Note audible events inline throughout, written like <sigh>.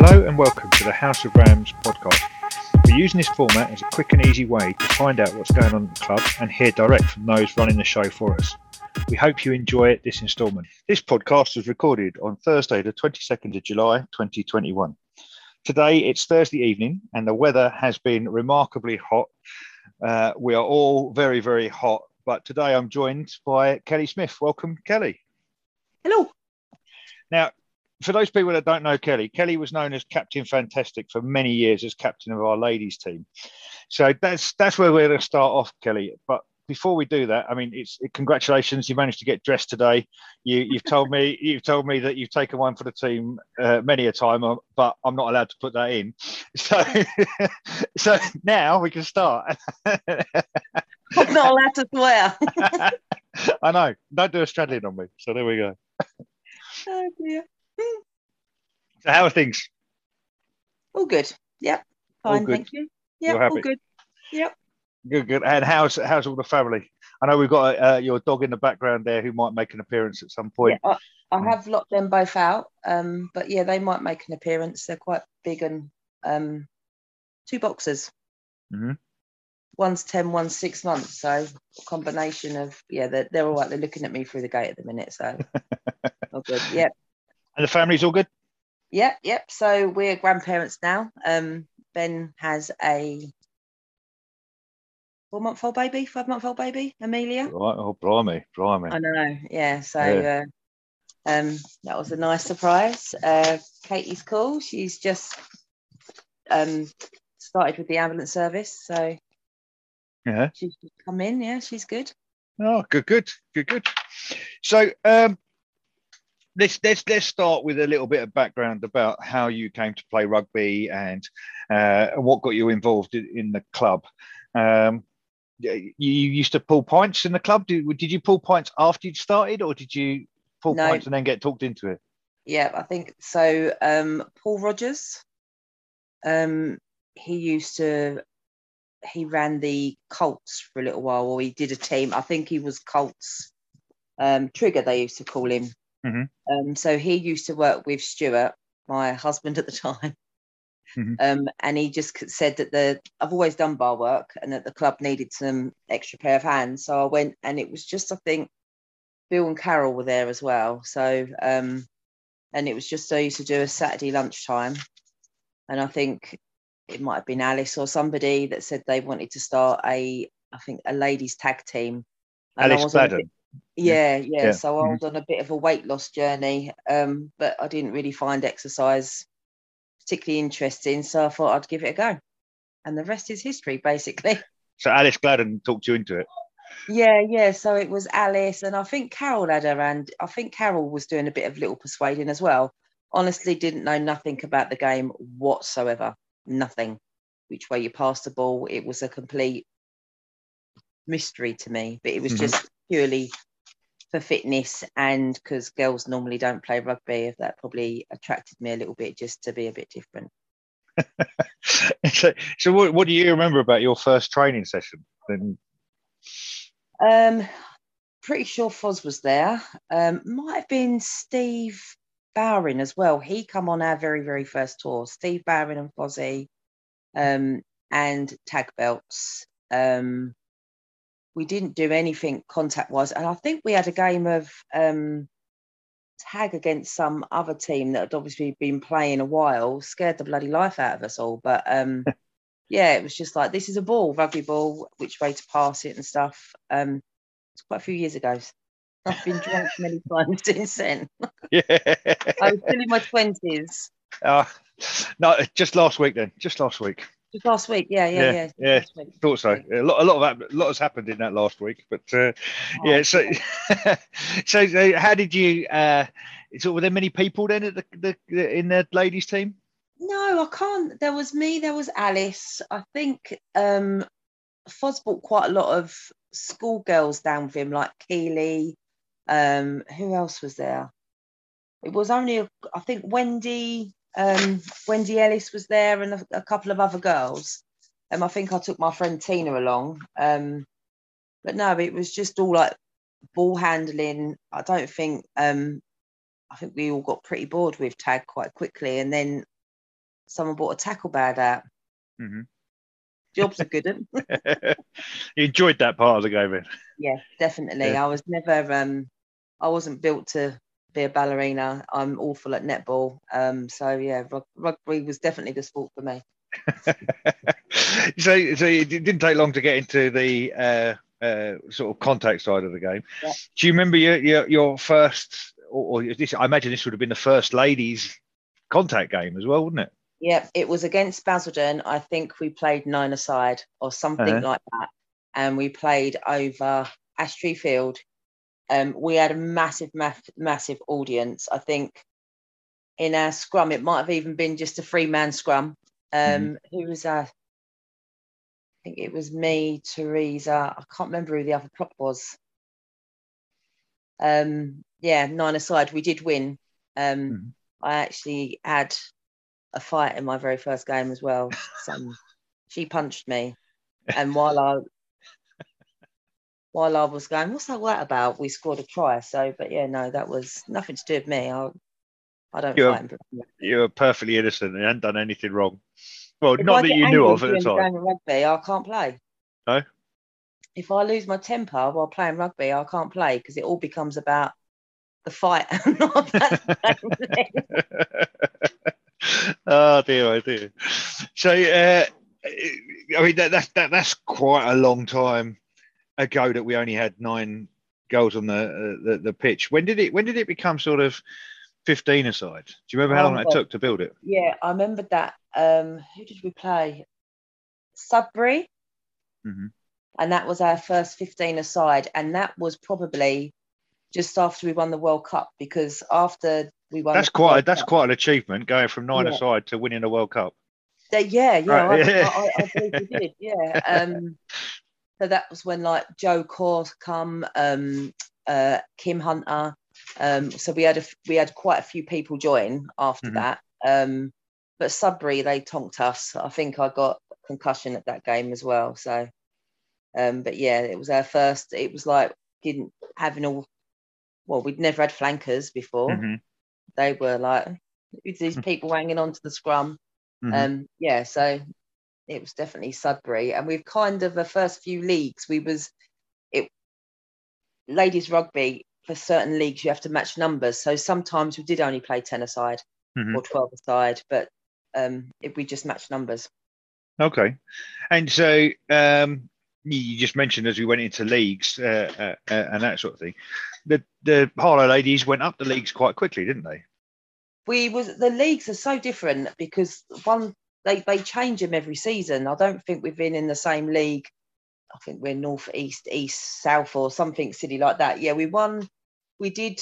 Hello and welcome to the House of Rams podcast. We're using this format as a quick and easy way to find out what's going on at the club and hear direct from those running the show for us. We hope you enjoy this instalment. This podcast was recorded on Thursday, the 22nd of July, 2021. Today it's Thursday evening and the weather has been remarkably hot. Uh, we are all very, very hot, but today I'm joined by Kelly Smith. Welcome, Kelly. Hello. Now, for those people that don't know Kelly, Kelly was known as Captain Fantastic for many years as captain of our ladies team. So that's that's where we're going to start off, Kelly. But before we do that, I mean, it's congratulations. You managed to get dressed today. You, have told me <laughs> you've told me that you've taken one for the team uh, many a time, uh, but I'm not allowed to put that in. <laughs> So, <laughs> so now we can start. I'm not allowed to swear. I know. Don't do a straddling on me. So there we go. Oh dear. <laughs> So how are things? All good. Yep. Fine. good. Thank you. Yep. All good. Yep. Good, good. And how's how's all the family? I know we've got uh, your dog in the background there who might make an appearance at some point. Yeah, I, I have locked them both out, um, but yeah, they might make an appearance. They're quite big and um, two boxes. Mm-hmm. One's ten, one's six months. So a combination of yeah, they're, they're all right. They're looking at me through the gate at the minute. So <laughs> all good. Yep. And the family's all good. Yep, yep. So we're grandparents now. Um, Ben has a four month old baby, five month old baby, Amelia. Right. Oh, blimey, blimey. I know. Yeah. So yeah. Uh, um, that was a nice surprise. Uh, Katie's cool. She's just um, started with the ambulance service, so yeah, she's come in. Yeah, she's good. Oh, good, good, good, good. So, um, let's let's let's start with a little bit of background about how you came to play rugby and uh, what got you involved in, in the club. Um, you used to pull points in the club. Did, did you pull points after you'd started, or did you pull no. points and then get talked into it? Yeah, I think so. Um, Paul Rogers, um, he used to he ran the Colts for a little while, or he did a team. I think he was Colts um, Trigger. They used to call him. Mm-hmm. Um, so he used to work with Stuart, my husband at the time. Mm-hmm. Um, and he just said that the I've always done bar work and that the club needed some extra pair of hands. So I went and it was just I think Bill and Carol were there as well. So um, and it was just I used to do a Saturday lunchtime, and I think it might have been Alice or somebody that said they wanted to start a I think a ladies tag team. And Alice Gladden. Yeah, yeah, yeah. So I was on a bit of a weight loss journey, um, but I didn't really find exercise particularly interesting. So I thought I'd give it a go. And the rest is history, basically. <laughs> So Alice Gladden talked you into it. Yeah, yeah. So it was Alice, and I think Carol had her, and I think Carol was doing a bit of little persuading as well. Honestly, didn't know nothing about the game whatsoever. Nothing. Which way you pass the ball, it was a complete mystery to me. But it was mm-hmm. just purely for fitness and because girls normally don't play rugby, that probably attracted me a little bit just to be a bit different. <laughs> so, so what, what do you remember about your first training session? Then, um, pretty sure Foz was there. Um, might have been Steve Bowring as well. He come on our very very first tour. Steve Bowring and Fozzie, um, and tag belts. Um, we didn't do anything contact wise. And I think we had a game of um, tag against some other team that had obviously been playing a while, scared the bloody life out of us all. But um, <laughs> yeah, it was just like, this is a ball, rugby ball, which way to pass it and stuff. Um, it's quite a few years ago. I've been drunk many <laughs> times since then. <laughs> Yeah. I was still in my 20s. Uh, no, just last week then, just last week. Just last week, yeah, yeah, yeah. Yeah, yeah. thought so. A lot, a lot of that, a lot has happened in that last week, but uh, oh, yeah. So, <laughs> so, so, how did you? Uh, so, were there many people then at the, the in the ladies' team? No, I can't. There was me. There was Alice. I think um, Foz brought quite a lot of schoolgirls down with him, like Keely. Um, who else was there? It was only, I think, Wendy, um, Wendy Ellis was there and a, a, couple of other girls. Um, I think I took my friend Tina along. Um, but no, it was just all like ball handling. I don't think, um, I think we all got pretty bored with tag quite quickly. And then someone bought a tackle bag out. Mhm. Jobs are good. <laughs> you enjoyed that part of the game, then? yeah, definitely. Yeah. I was never um I wasn't built to be a ballerina. I'm awful at netball. Um so yeah, rug- rugby was definitely the sport for me. <laughs> so, so it didn't take long to get into the uh, uh, sort of contact side of the game. Yeah. Do you remember your your, your first, or, or this? I imagine this would have been the first ladies' contact game as well, wouldn't it? Yeah, it was against Basildon. I think we played nine aside or something Uh-huh. like that. And we played over Ashtree Field. Um, we had a massive, massive, massive audience. I think in our scrum, it might have even been just a three man scrum. Um, Who was our? I think it was me, Teresa. I can't remember who the other prop was. Um, yeah, nine aside. We did win. Um, Mhm. I actually had a fight in my very first game as well. Some, she punched me, and while I while I was going, what's that that about? We scored a try. So, but yeah, no, that was nothing to do with me. I I don't Yeah. fight. You were perfectly innocent You hadn't done anything wrong. Well, If I not that you knew of at the time. rugby, I can't play. No? If I lose my temper while playing rugby, I can't play because it all becomes about the fight <laughs> and not game. <laughs> oh dear, oh dear. So, uh, I mean, that, that's that, that's quite a long time ago that we only had nine goals on the, uh, the the pitch. When did it when did it become sort of fifteen aside? Do you remember how long it took to build it? Yeah, I remember that. Um, who did we play? Sudbury. Mhm. And that was our first 15 aside. And that was probably just after we won the World Cup because after we won That's quite World that's Cup- quite an achievement going from nine Yeah. aside to winning a World Cup. Yeah, yeah, Right, I, yeah. I, I, I believe we <laughs> did. Yeah. Um, so that was when like Joe Core come, um, uh, Kim Hunter. Um, so we had a we had quite a few people join after Mhm. that. Um, but Sudbury they tonked us. I think I got a concussion at that game as well. So, um, but yeah, it was our first. It was like didn't having all. Well, we'd never had flankers before. Mhm, They were like these people hanging on to the scrum. mhm. Um, yeah, so it was definitely Sudbury, and we've kind of the first few leagues we was it ladies rugby for certain leagues you have to match numbers. So sometimes we did only play ten aside Mhm. or twelve aside, but um, if we just match numbers. Okay, and so um, you- you just mentioned as we went into leagues uh, uh, uh, and that sort of thing, the the Harlow ladies went up the leagues quite quickly, didn't they? We was the leagues are so different because one they they change them every season. I don't think we've been in the same league. I think we're north, east, east, south, or something silly like that. Yeah, we won. We did.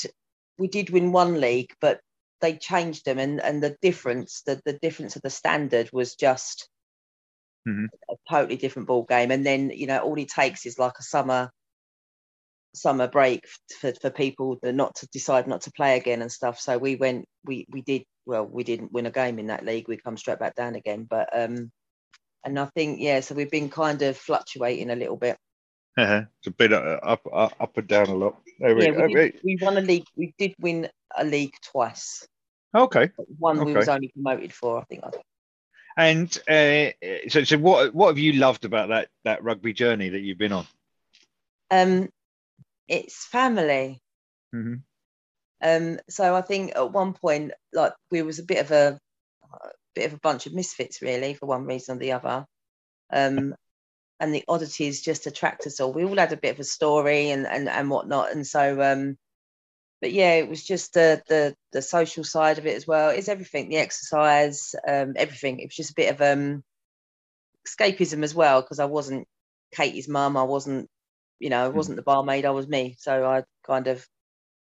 We did win one league, but they changed them, and and the difference, the the difference of the standard was just Mhm. a totally different ball game. And then you know all it takes is like a summer summer break for, for people not to decide not to play again and stuff. So we went, we we did well. We didn't win a game in that league. We come straight back down again. But um, and I think yeah. So we've been kind of fluctuating a little bit. uh-huh. <laughs> it's a bit uh, up, up up and down a lot. There we Yeah, go. we, did, we won a league. We did win a league twice. Okay, one we was only promoted for. I think. I and uh, so so what what have you loved about that that rugby journey that you've been on? Um, it's family. Mhm. Um, so I think at one point, like we was a bit of a, a bit of a bunch of misfits, really, for one reason or the other. Um, <laughs> and the oddities just attract us all. We all had a bit of a story and and and whatnot, and so um, but yeah, it was just the the the social side of it as well. It's everything, the exercise, um, everything. It was just a bit of um escapism as well because I wasn't Katie's mum. I wasn't, you know, I wasn't the barmaid. I was me. So I kind of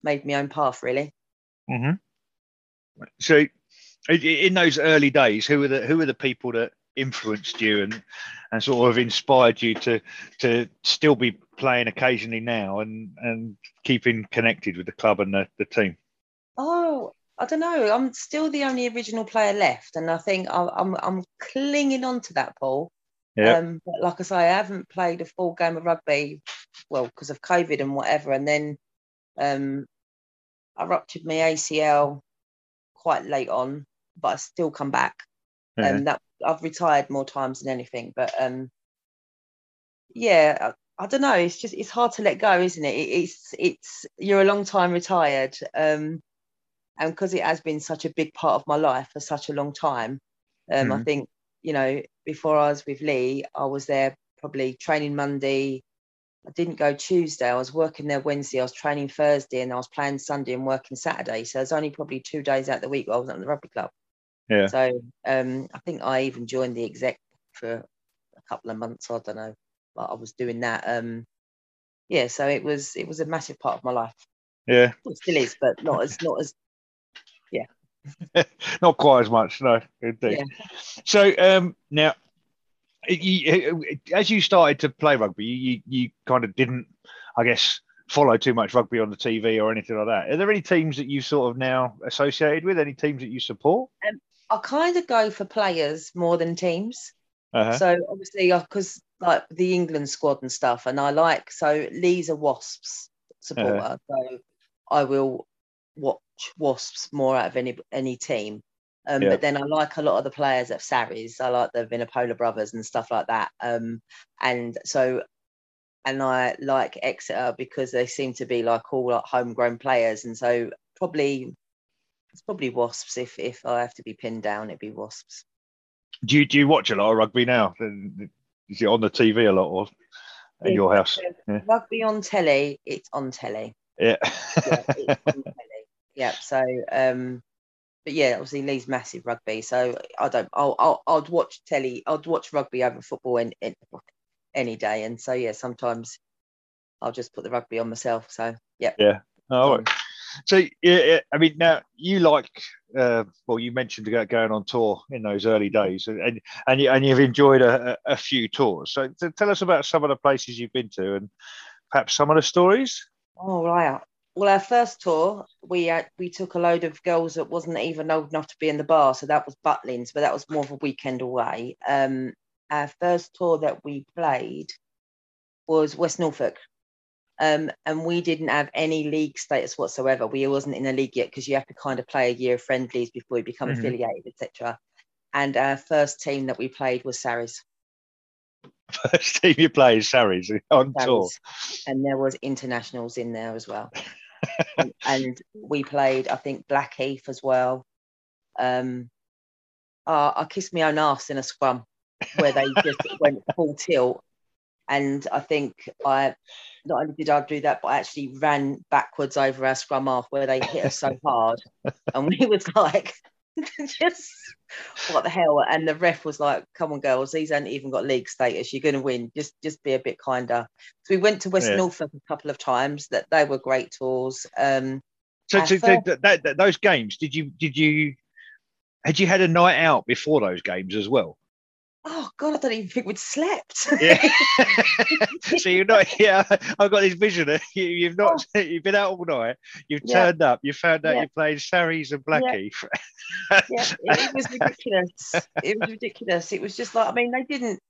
made my own path, really. hmm So, in those early days, who were the who were the people that influenced you and and sort of inspired you to to still be playing occasionally now and and keeping connected with the club and the, the team? Oh, I don't know. I'm still the only original player left, and I think I'm I'm, I'm clinging on to that, Paul. Yeah. Um, but like I say, I haven't played a full game of rugby, well, because of COVID and whatever. And then um, I ruptured my ACL quite late on, but I still come back. Um, Yeah. that I've retired more times than anything, but um, yeah, I, I don't know. It's just it's hard to let go, isn't it? it it's it's you're a long time retired, um, and because it has been such a big part of my life for such a long time, um, I Mhm. think you know before I was with Lee, I was there probably training Monday. I didn't go Tuesday. I was working there Wednesday. I was training Thursday, and I was playing Sunday and working Saturday. So there's only probably two days out of the week where I wasn't at the rugby club. Yeah. So um, I think I even joined the exec for a couple of months. I don't know, but I was doing that. Um, yeah, so it was it was a massive part of my life. Yeah. It still is, but not as not as <laughs> Not quite as much, no. Indeed. Yeah. So um, now, you, as you started to play rugby, you, you kind of didn't, I guess, follow too much rugby on the TV or anything like that. Are there any teams that you sort of now associated with? Any teams that you support? I kind of go for players more than teams. Uh-huh. So obviously, because like the England squad and stuff, and I like so Lee's a Wasps supporter, so I will watch Wasps more out of any any team. Um, Yeah. But then I like a lot of the players at Sarries. I like the Vunipola brothers and stuff like that. Um, and so, and I like Exeter because they seem to be like all like homegrown players, and so probably it's probably Wasps. If if I have to be pinned down, it'd be Wasps. Do you do you watch a lot of rugby now? Is it on the TV a lot or in Yeah. your house? Yeah. Rugby on telly, it's on telly. Yeah. yeah, it's on <laughs> telly. Yeah. So, um, but yeah, obviously Lee's massive rugby. So I don't. I'll. I'll. I'd watch telly. I'd watch rugby over football in, in, any day. And so yeah, sometimes I'll just put the rugby on myself. So yeah. Yeah. Oh, Um, so yeah, yeah, I mean, now you like, uh, well, you mentioned go- going on tour in those early days, and and and, you, and you've enjoyed a, a few tours. So, so tell us about some of the places you've been to, and perhaps some of the stories. All right. Well, our first tour, we uh, we took a load of girls that wasn't even old enough to be in the bar, so that was Butlins, but that was more of a weekend away. Um, our first tour that we played was West Norfolk, um, and we didn't have any league status whatsoever. We wasn't in a league yet because you have to kind of play a year of friendlies before you become Mhm. affiliated, etc. And our first team that we played was Sarries. First team you play is Sarries on tour. And there was internationals in there as well. And, and we played, I think, Blackheath as well. Um, uh, I kissed my own ass in a scrum where they just <laughs> went full tilt, and I think I not only did I do that, but I actually ran backwards over our scrum half where they hit us so <laughs> hard, and we was like. <laughs> just what the hell? And the ref was like come on girls these ain't even got league status. You're going to win. Just just be a bit kinder. So we went to west Yeah. norfolk a couple of times. That they were great tours. Um So, so, first- that, that, that- those games, did you did you had you had a night out before those games as well? Oh god i don't even think we'd slept Yeah. <laughs> so you're not. Yeah, I've got this vision. Of you, you've not. Oh. <laughs> You've been out all night. You've Oh. Yeah. turned up. You found out Yeah. you're playing Sarries and Blackie. <laughs> yeah it, it was ridiculous it was ridiculous it was just like i mean they didn't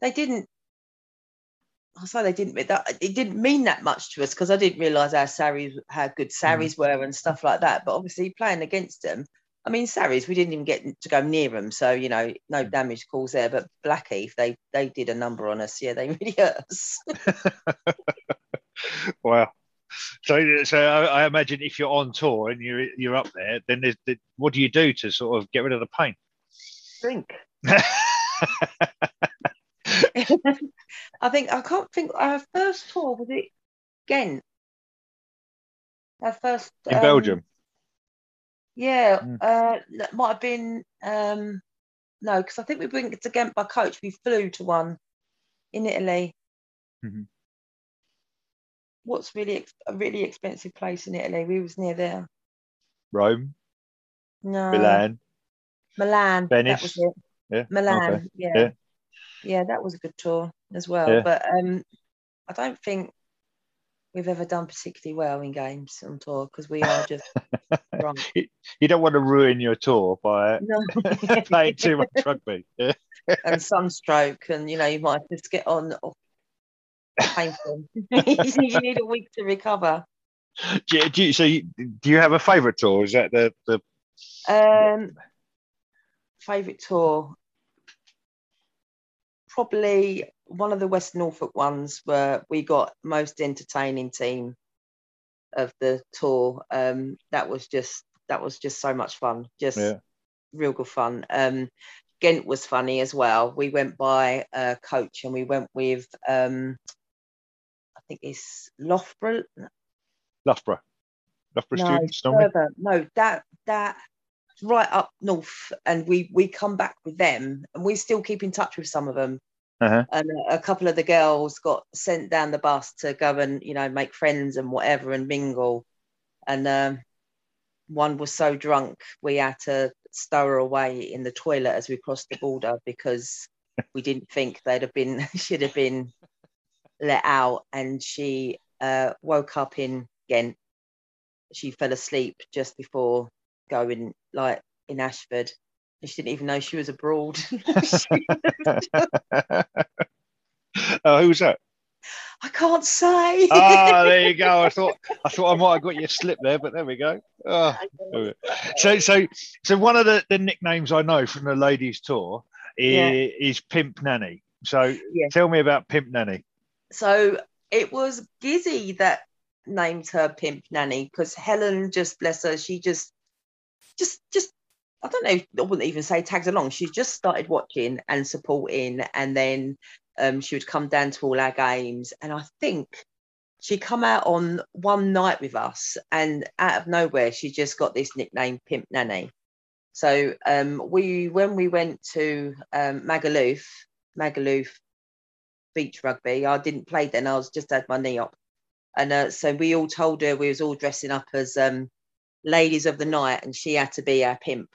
they didn't I say they didn't that it didn't mean that much to us because I didn't realise how Sarries how good mm. Sarries were and stuff like that. But obviously playing against them, I mean Sarries, we didn't even get to go near them, so you know no Mm. damage calls there. But Blackheath, they they did a number on us. Yeah, they <laughs> really hurt us. <laughs> Wow. So, so I, I imagine if you're on tour and you're you're up there, then there's, the, what do you do to sort of get rid of the pain? Drink. <laughs> I think I can't think our first tour was it Ghent. Our first in um, Belgium. Yeah, Mm. uh, that might have been um, no, because I think we went to Ghent by coach. We flew to one in Italy. Mhm. What's really ex- a really expensive place in Italy? We was near there. Rome, No, Milan. Milan. Venice. That was it. Yeah. Milan. okay. Yeah. Yeah. yeah. that was a good tour as well. Yeah. But um, I don't think we've ever done particularly well in games on tour because we are just. <laughs> You don't want to ruin your tour by <laughs> No. <laughs> playing too much rugby. And sunstroke, and you know you might just get on off painful. you need a week to recover. Do you, do you, so, you, do you have a favourite tour? Is that the the Um, favourite tour, probably one of the West Norfolk ones where we got most entertaining team of the tour. Um, that was just that was just so much fun. Just Yeah. real good fun. Um, Ghent was funny as well. We went by a coach and we went with um, I think it's Loughborough. Loughborough. Loughborough No, students, further. No, that that right up north, and we we come back with them, and we still keep in touch with some of them. Uh-huh. And a, couple of the girls got sent down the bus to go and you know make friends and whatever and mingle, and um, one was so drunk we had to stow her away in the toilet as we crossed the border because <laughs> we didn't think they'd have been <laughs> should have been let out, and she uh, woke up in Ghent she fell asleep just before going like in Ashford. She didn't even know she was abroad. <laughs> <laughs> oh, who was that? I can't say. Ah, there you go. I <laughs> thought I thought I might have got you a slip there, but there we go. Oh. So, so, so one of the, the nicknames I know from the ladies' tour is, Yeah. is Pimp Nanny. So, Yeah. tell me about Pimp Nanny. so it was Gizzy that named her pimp nanny because Helen just bless her, she just just just I don't know, I wouldn't even say tagged along. She just started watching and supporting, and then um, she would come down to all our games. And I think she come out on one night with us, and out of nowhere, she just got this nickname, Pimp Nanny. So um, we, when we went to um, Magaluf, Magaluf beach rugby, I didn't play then. I was just had my knee up, and uh, so we all told her we was all dressing up as um, ladies of the night, and she had to be our pimp.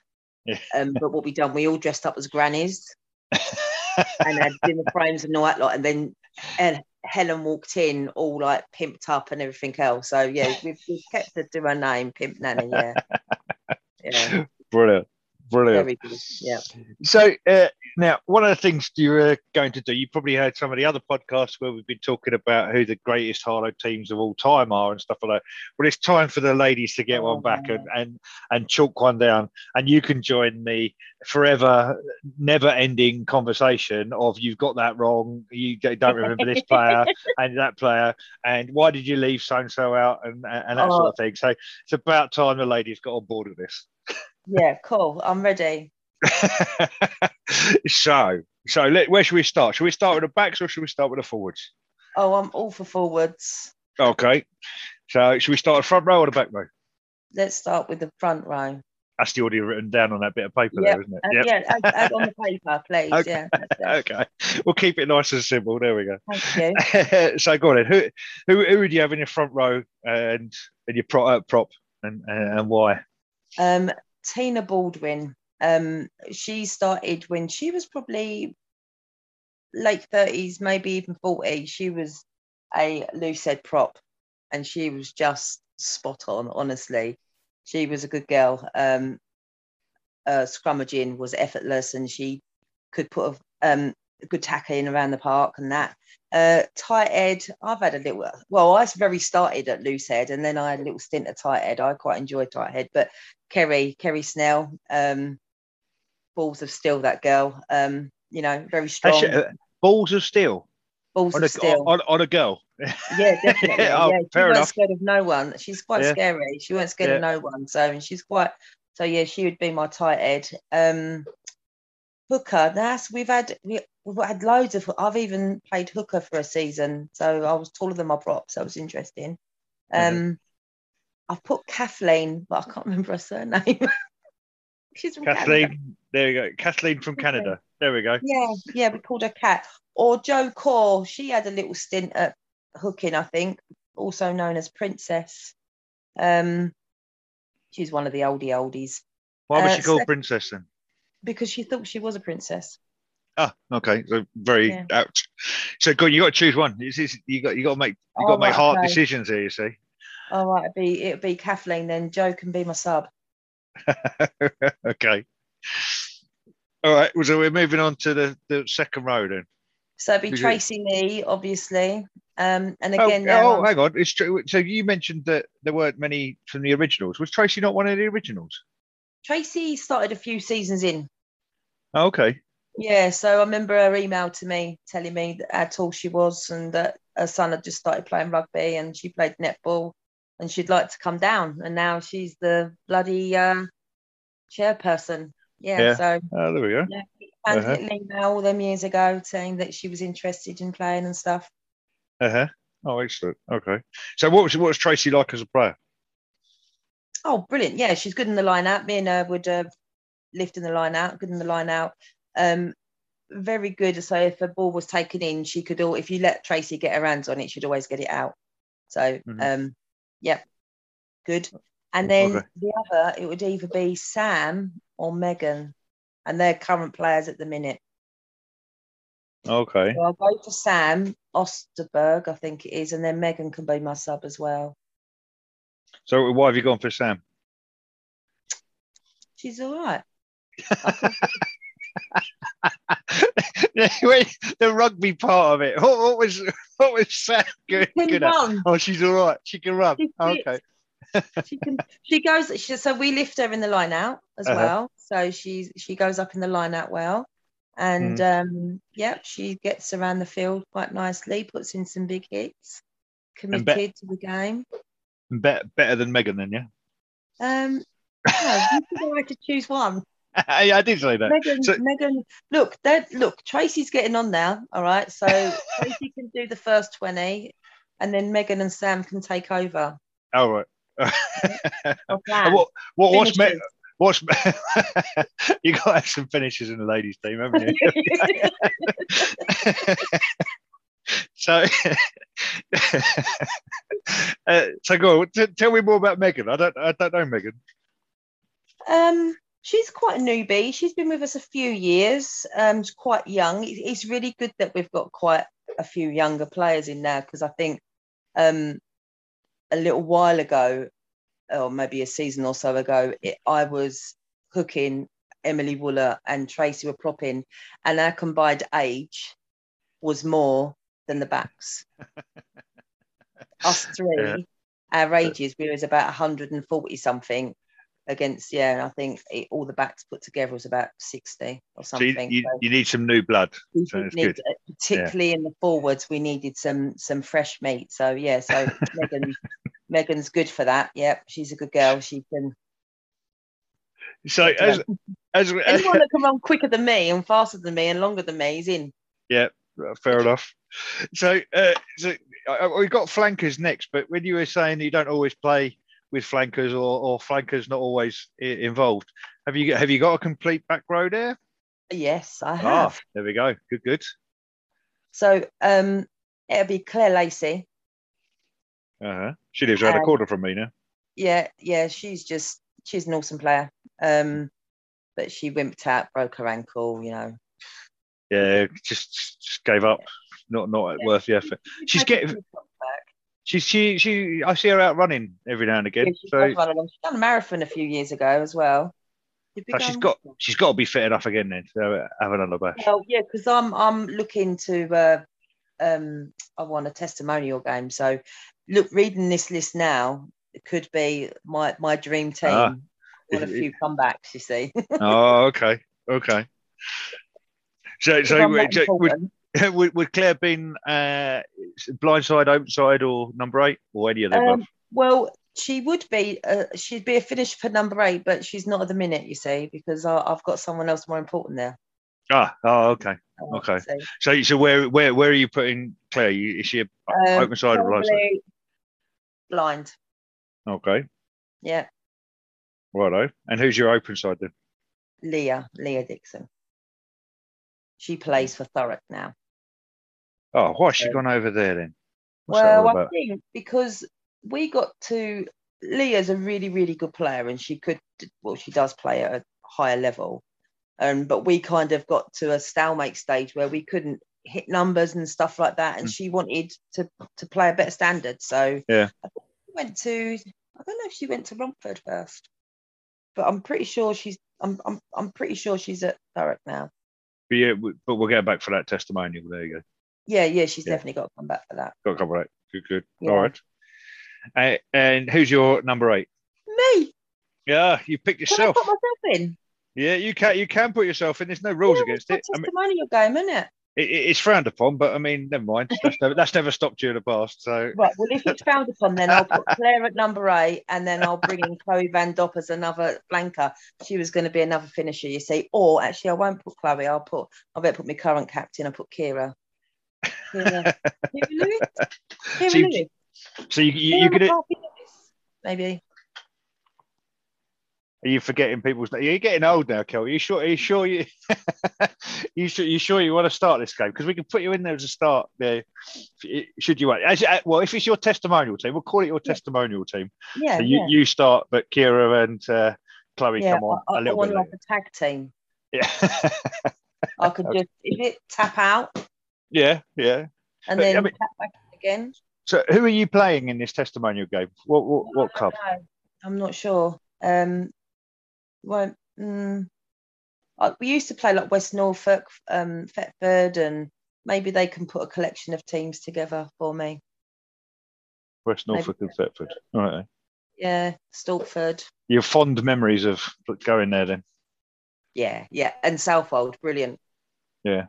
Yeah. Um, but what we done, we all dressed up as grannies <laughs> and had Zimmer frames and all that lot. And then and Helen walked in all like pimped up and everything else. So yeah, we've, we've kept her to her name, Pimp Nanny. Yeah, <laughs> yeah, Brilliant. Brilliant. Yeah, So uh, now, one of the things you're going to do, you probably heard some of the other podcasts where we've been talking about who the greatest Harlow teams of all time are and stuff like that. Well, it's time for the ladies to get one back and, and and chalk one down, and you can join the forever, never-ending conversation of you've got that wrong, you don't remember this player <laughs> and that player, and why did you leave so and so out, and and that sort of thing. So it's about time the ladies got on board with this. <laughs> yeah, cool. I'm ready. <laughs> so, so let, where should we start? Should we start with the backs or should we start with the forwards? Oh, I'm all for forwards. Okay. So, should we start with front row or the back row? Let's start with the front row. That's the audio written down on that bit of paper Yep. there, isn't it? Uh, Yep. Yeah, add, add on the <laughs> paper, please. Okay. Yeah. Okay. We'll keep it nice and simple. There we go. thank you. <laughs> so, go on then. Who, who, who would you have in your front row and, and your prop, uh, prop and, and, and why? Um, Tina Baldwin. Um, she started when she was probably late thirties, maybe even forty. She was a loose head prop, and she was just spot on. Honestly, she was a good girl. Um, uh, scrummaging was effortless, and she could put a, um, good tackle in around the park and that. Uh, tight head. I've had a little. Well, I very started at loose head, and then I had a little stint at tight head. I quite enjoyed tight head, but Kerry, Kerry Snell, um, balls of steel. That girl, um, you know, very strong. Actually, uh, balls of steel balls on of a, steel. on, on a girl. yeah, definitely. <laughs> Oh, yeah, she wasn't scared of no one. She's quite Yeah. scary. She wasn't scared of no one. So and she's quite. So yeah, she would be my tight head. Um, hooker. That's we've had we, we've had loads of. I've even played hooker for a season, so I was taller than my props. That was interesting. Um, Mhm. I've put Kathleen, but I can't <laughs> remember her surname. <laughs> She's from Canada. Kathleen. There you go. Kathleen from Canada. There we go. Yeah, yeah, we called her Cat. Or Joe Core. She had a little stint at hooking, I think, also known as Princess. Um, she's one of the oldie oldies Why was Uh, she called so- Princess then? because she thought she was a princess. Ah, okay. So very Yeah. ouch. So good. You got to choose one. You got you got to make you Oh, got to make right, hard okay. decisions here. You see. All right, it'd be it'd be Kathleen. Then Joe can be my sub. <laughs> okay. All right. So we're moving on to the, the second row then. So it'd be it? Tracy Lee, obviously. Um, and Oh, again, now oh, hang on. It's true. So you mentioned that there weren't many from the originals. Was Tracy not one of the originals? Tracy started a few seasons in. Oh, okay. Yeah, so I remember her email to me telling me how tall she was and that her son had just started playing rugby and she played netball and she'd like to come down. And now she's the bloody uh, chairperson. Yeah, Yeah. so Oh, there we go. yeah, Uh-huh. an email all them years ago saying that she was interested in playing and stuff. Uh-huh. Oh, excellent. Okay. So what was what was Tracy like as a player? Oh, brilliant. Yeah, she's good in the line out. Me and her would uh, lift in the line out, good in the line out. Um, very good. So if a ball was taken in, she could all, if you let Tracy get her hands on it, she'd always get it out. So, Mhm. um, yeah, good. And then Okay. the other, it would either be Sam or Megan, and they're current players at the minute. Okay. So I'll go for Sam Osterberg, I think it is, and then Megan can be my sub as well. So why have you gone for Sam? She's all right. <laughs> <laughs> The rugby part of it. What, what was what was Sam good, good at? Oh, she's all right. She can run. She's fit. Okay. she can she goes she, so we lift her in the line out as Uh-huh. well so she's she goes up in the line out well and Mm-hmm. um yeah she gets around the field quite nicely puts in some big hits committed to the game Better, better than Megan, then, yeah. um no, you have to choose one <laughs> yeah, I did say that. megan So- megan look that look tracy's getting on now all right so <laughs> tracy can do the first 20 and then megan and sam can take over All right. Or <laughs> And plan. what what what's me, Finishes. what's you got to have some finishes in the ladies' team, haven't you? so, uh, so go on. T- tell me more about Megan. I don't I don't know Megan. Um, she's quite a newbie. She's been with us a few years. Um, she's quite young. It's really good that we've got quite a few younger players in now because I think um, a little while ago, or maybe a season or so ago, it, I was hooking Emily Wooler and Tracy were propping, and our combined age was more than the backs. <laughs> Us three, Yeah. our ages, we was about 140 something against, yeah, and I think it, all the backs put together was about 60 or So you, something. you, So you need some new blood. so need, particularly in the forwards, we needed some some fresh meat. So yeah, so <laughs> Megan, Megan's good for that. Yep, she's a good girl. She can So Yeah. as as, anyone <laughs> that can run quicker than me and faster than me and longer than me is in. yeah, fair enough. So uh, so uh, we got flankers next, but when you were saying you don't always play with flankers or, or flankers not always involved, have you have you got a complete back row there? Yes, I Ah, have. there we go. Good, good. So um, it'll be Claire Lacey. Uh-huh. She lives around the Um, corner from me now. Yeah, yeah, she's just she's an awesome player. Um, but she wimped out, broke her ankle. You know, Yeah, just just gave up. Not not Yeah. worth the effort. She's getting. Some shots back. She's she she. I see her out running every now and Yeah, again. she So does run along. She's done a marathon a few years ago as well. Did we so go she's got she's got to be fit enough again then to have another bash. Well, yeah, because I'm I'm looking to uh, um I want a testimonial game. So look, reading this list now, it could be my my dream team. Ah. I a few comebacks, you see. oh, okay, okay. So <laughs> so, so would. <laughs> would would Claire been uh, blindside, open side, or number eight, or any of them? Um, well, she would be. Uh, she'd be a finish for number eight, but she's not at the minute, you see, because I, I've got someone else more important there. ah, oh, okay. Uh, Okay. so, So so where where where are you putting Claire? You, is she um, open side or blindside? Blind. Okay, Yeah, righto. And who's your open side then? Leah, Leah Dixon. She plays for Thurrock now. Oh, why's she gone over there then? What's Well, I think because we got to Leah's a really, really good player, and she could, well, she does play at a higher level. Um, but we kind of got to a stalemate stage where we couldn't hit numbers and stuff like that, and Mm. she wanted to to play a better standard. So Yeah. I think she went to, I don't know if she went to Romford first, but I'm pretty sure she's, I'm, I'm, I'm pretty sure she's at Thurrock now. But yeah, but we'll get back for that testimonial. There you go. Yeah, yeah, she's Yeah. definitely got to come back for that. Got to cover that. Good, good. Yeah. All right. Uh, and who's your number eight? Me, Yeah, you picked can I yourself. put myself in? Yeah, you can you can put yourself in. There's no rules Yeah, against it. a I mean, testimonial game, isn't it? it, it- it's frowned upon, but I mean, never mind. That's never, that's never stopped you in the past. So <laughs> Right. Well, if it's frowned upon, then I'll put Claire at number eight, and then I'll bring in Chloe Van Dop as another flanker. She was going to be another finisher, you see. Or actually, I won't put Chloe. I'll put. I better put my current captain. I'll put Kira. Lewis. <laughs> So you- so you, you McCarthy Lewis, Maybe. are you forgetting people's? You're getting old now, Kel. Are you sure? Are you sure you? you sure? You sure you <laughs> want to start this game? Because we can put you in there as a start. There, should you want? As, uh, well, if it's your testimonial team, we'll call it your Yeah. testimonial team. Yeah. So you, yeah. you start, but Kira and uh, Chloe yeah, come on I, I, a little want bit like later. a tag team. Yeah. <laughs> I could just if it tap out yeah, yeah. and But, I then mean- back again. So who are you playing in this testimonial game? What what, what I club? I'm not sure. Um, well, mm, I, we used to play like West Norfolk, um, Thetford, and maybe they can put a collection of teams together for me. West maybe Norfolk and Thetford. All right. Yeah, Stortford. You have fond memories of going there then. Yeah, yeah, and Southwold, brilliant. Yeah.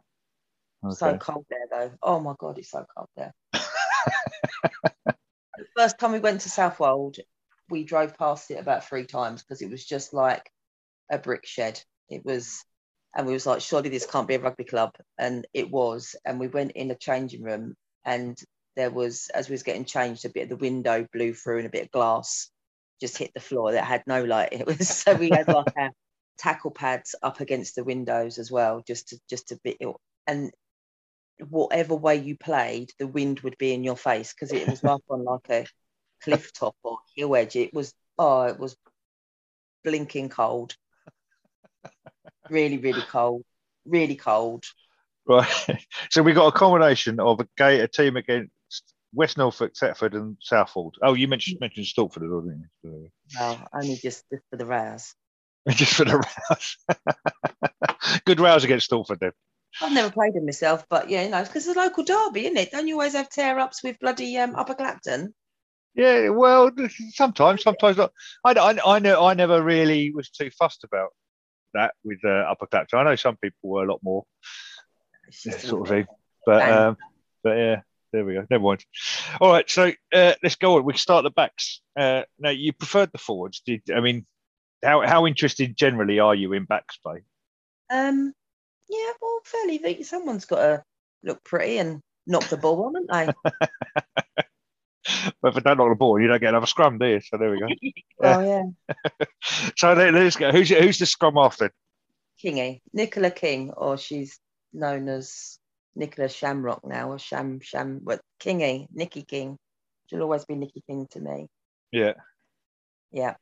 So cold there though. Oh my god, it's so cold there. <laughs> the first time we went to Southwold, we drove past it about three times because it was just like a brick shed. It was, and we was like, surely this can't be a rugby club, and it was. And we went in a changing room, and there was, as we was getting changed, a bit of the window blew through, and a bit of glass just hit the floor that had no light. It was <laughs> so we had like our tackle pads up against the windows as well, just to just to be and whatever way you played, the wind would be in your face because it was <laughs> like on like a cliff top or hill edge. It was oh, it was blinking cold. Really, really cold. Really cold. Right. <laughs> So we got a combination of a gay a team against West Norfolk, Thetford, and Southwold. Oh, you mentioned mentioned Stortford, didn't you? Well, only just, just for the rouse. <laughs> Just for the rouse. Good rouse against Stortford then. I've never played them myself, but yeah, you know, because it's a local derby, isn't it? Don't you always have tear ups with bloody um, Upper Clapton? Yeah, well, sometimes, sometimes not. I, I, I know I never really was too fussed about that with uh, Upper Clapton. I know some people were a lot more It's yeah, just sort of thing, but um, but yeah, there we go. Never mind. All right, so uh, let's go on. We can start the backs. Uh, now, you preferred the forwards. Did I mean how how interested generally are you in backs play? Um, yeah, well, fairly. they- Someone's got to look pretty and knock the ball on, haven't they? <laughs> But if I don't knock the ball, you don't get another scrum, do you? So there we go. <laughs> well, yeah. <laughs> so let, us go. Who's who's the scrum half then? Kingy, Nicola King, or she's known as Nicola Shamrock now, or Sham Sham, but Kingy, Nikki King. She'll always be Nikki King to me. Yeah, Yeah,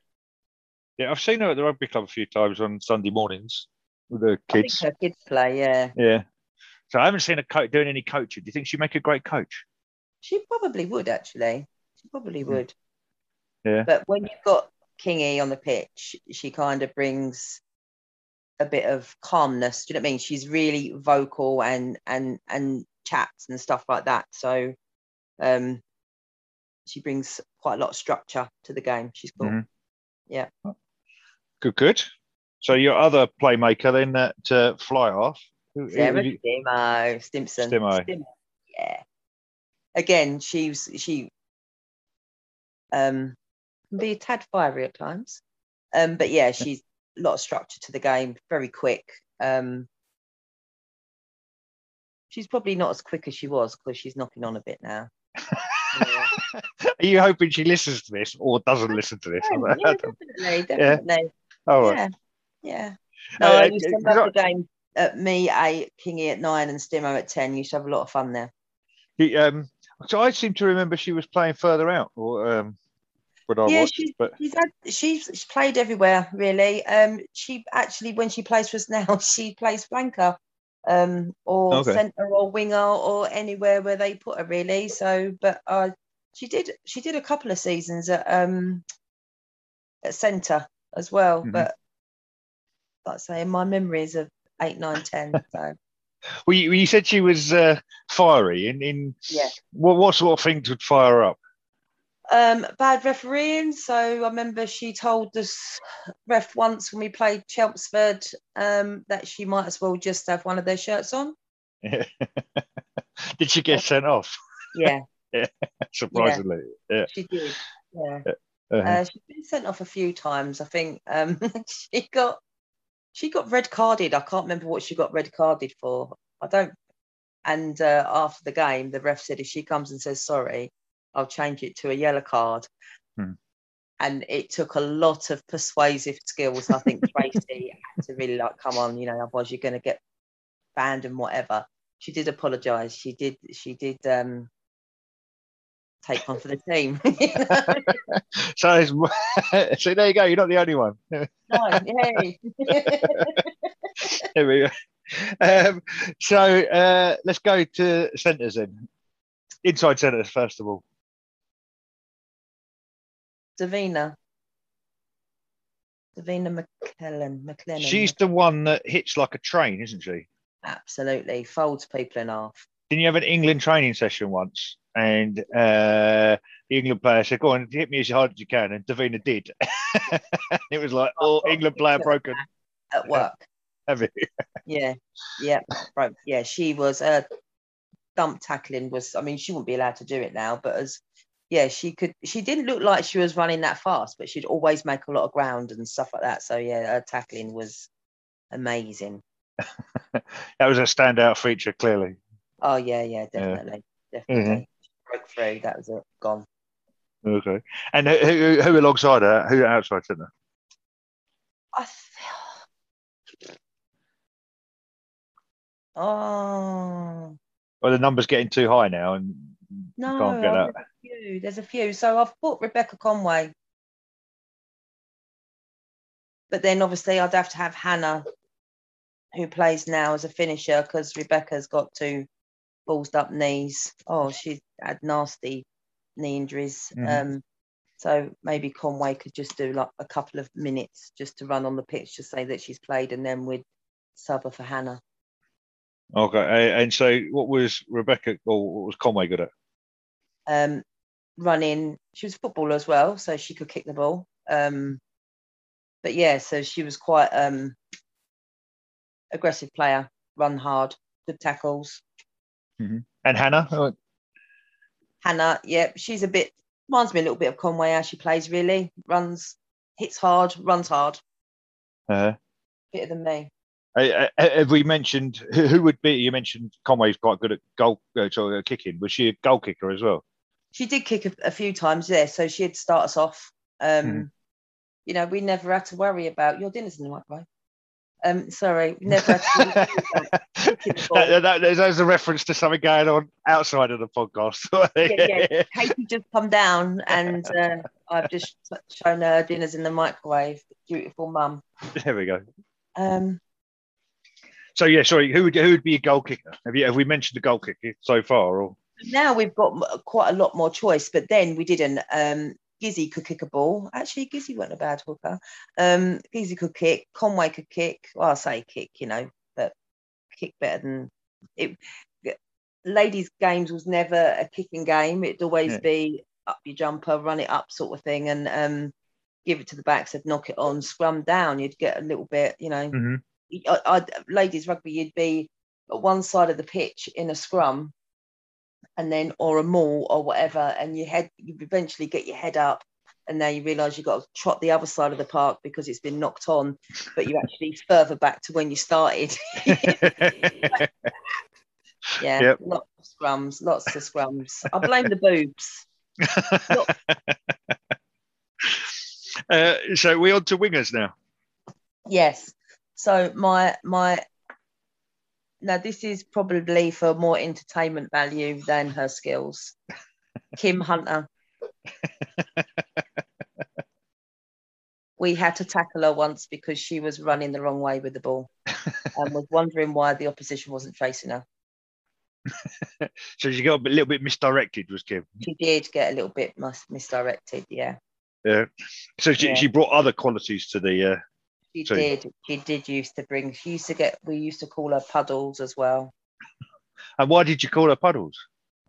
yeah. I've seen her at the rugby club a few times on Sunday mornings the kids. her kids play. Yeah, Yeah. So I haven't seen her co- doing any coaching. Do you think she'd make a great coach? she probably would actually. She probably Hmm. would. Yeah. But when you've got Kingy on the pitch, she kind of brings a bit of calmness. Do you know what I mean? She's really vocal and and and chats and stuff like that. So um she brings quite a lot of structure to the game. She's cool. Mhm. Yeah. Good, good. So your other playmaker then, that uh, fly half, who- Sarah who- Stimo, Stimson. Stimo. Stimo, Yeah. Again, she's she um can be a tad fiery at times. Um, but yeah, she's a lot of structure to the game, very quick. Um she's probably not as quick as she was because she's knocking on a bit now. Yeah. <laughs> Are you hoping she listens to this or doesn't listen to this? Yeah, <laughs> yeah, definitely, definitely. All right. Yeah, yeah. No, Uh, I used to love the game at me eight, Kingy at nine, and Stimo at ten. Used to have a lot of fun there. He, um, so I seem to remember she was playing further out, or um, when I yeah, watched, she's, but she's had she's, she's played everywhere really. Um, she actually when she plays for us <laughs> now, she plays flanker, um, or Okay. centre or winger or anywhere where they put her really. So, but uh, she did she did a couple of seasons at um at centre as well. Mhm. But like I say, my memories of eight, nine, ten. So <laughs> well, you, you said she was uh, fiery. In, in yeah. what, what sort of things would fire her up? Um, bad refereeing. So I remember she told us ref once when we played Chelmsford um, that she might as well just have one of their shirts on. <laughs> Did she get sent off? Yeah, <laughs> Surprisingly, yeah. she did. Yeah. Uh-huh. Uh, she's been sent off a few times. I think um, she got she got red carded. I can't remember what she got red carded for. I don't. And uh, after the game, the ref said if she comes and says sorry, I'll change it to a yellow card. Hmm. And it took a lot of persuasive skills. I think Tracy <laughs> had to really like, come on, you know, otherwise you're going to get banned and whatever. She did apologise. She did. She did um, take one for the team. you <laughs> know? so, <laughs> so there you go. You're not the only one. <laughs> no, yay. There we go. Um, so uh, let's go to centres then. Inside centres first of all. Davina. Davina McKellen. McLennan. She's the one that hits like a train, isn't she? absolutely folds people in half. Didn't you have an England training session once? And uh, the England player said, "Go on, hit me as hard as you can," and Davina did. <laughs> it was like, "Oh, England player broken." at work. <laughs> Have you? Yeah, yeah, right. Yeah, she was. Uh, dump tackling was. I mean, she wouldn't be allowed to do it now, but as yeah, she could. She didn't look like she was running that fast, but she'd always make a lot of ground and stuff like that. So yeah, her tackling was amazing. <laughs> that was a standout feature, clearly. Oh yeah, yeah, definitely, definitely. Mm-hmm. Broke through. That was it. Gone. Okay. And who, who, alongside her? Who outside centre? I. feel. oh Well, the numbers getting too high now, and no, can't get there's a few. There's a few. So I've put Rebecca Conway, but then obviously I'd have to have Hannah, who plays now as a finisher, because Rebecca's got two ballsed up knees. Oh, she's had nasty knee injuries. Mhm. Um, so maybe Conway could just do like a couple of minutes just to run on the pitch to say that she's played, and then we'd sub her for Hannah. Okay. And so, what was Rebecca or what was Conway good at? um, running. She was a footballer as well, so she could kick the ball. Um, but yeah, so she was quite um, aggressive player, run hard, good tackles. And Hannah? Oh, Hannah, yeah, she's a bit reminds me a little bit of Conway how she plays. Really runs, hits hard, runs hard, Uh, better than me. uh, have we mentioned who, who would be? You mentioned Conway's quite good at goal uh, sorry, uh, kicking. Was she a goal kicker as well? She did kick a, a few times there, so she'd start us off. Um, Mhm. You know, we never had to worry about your dinner's in the microwave. Um, sorry, never had to worry about kicking the ball. that, that, there's a reference to something going on outside of the podcast. <laughs> yeah. Katie just come down and uh, I've just shown her dinners in the microwave. Beautiful mum. there we go. Um, So yeah, sorry. Who would who would be a goal kicker? Have you have we mentioned the goal kicker so far? Or now we've got quite a lot more choice, but then we didn't. Um, Gizzy could kick a ball. Actually, Gizzy wasn't a bad hooker. Um, Gizzy could kick. Conway could kick. Well, I say kick, you know, but kick better than it. Ladies' games was never a kicking game. It'd always Yeah. be up your jumper, run it up, sort of thing, and um, give it to the backs, and knock it on, scrum down. You'd get a little bit, you know. Mhm. I, I, ladies rugby, you'd be at one side of the pitch in a scrum, and then or a maul or whatever, and you head you eventually get your head up, and now you realise you've got to trot the other side of the park because it's been knocked on, but you're actually <laughs> further back to when you started. <laughs> yeah, Yep. lots of scrums, lots of scrums. I blame the boobs. <laughs> uh, so we're on to wingers now. Yes. So my my now this is probably for more entertainment value than her skills. Kim Hunter. we had to tackle her once because she was running the wrong way with the ball and was wondering why the opposition wasn't chasing her. <laughs> So she got a little bit misdirected, was Kim. She did get a little bit mis- misdirected, yeah. Yeah. So she, Yeah. she brought other qualities to the. Uh, She So- did. She did used to bring. She used to get. We used to call her puddles as well. and why did you call her Puddles?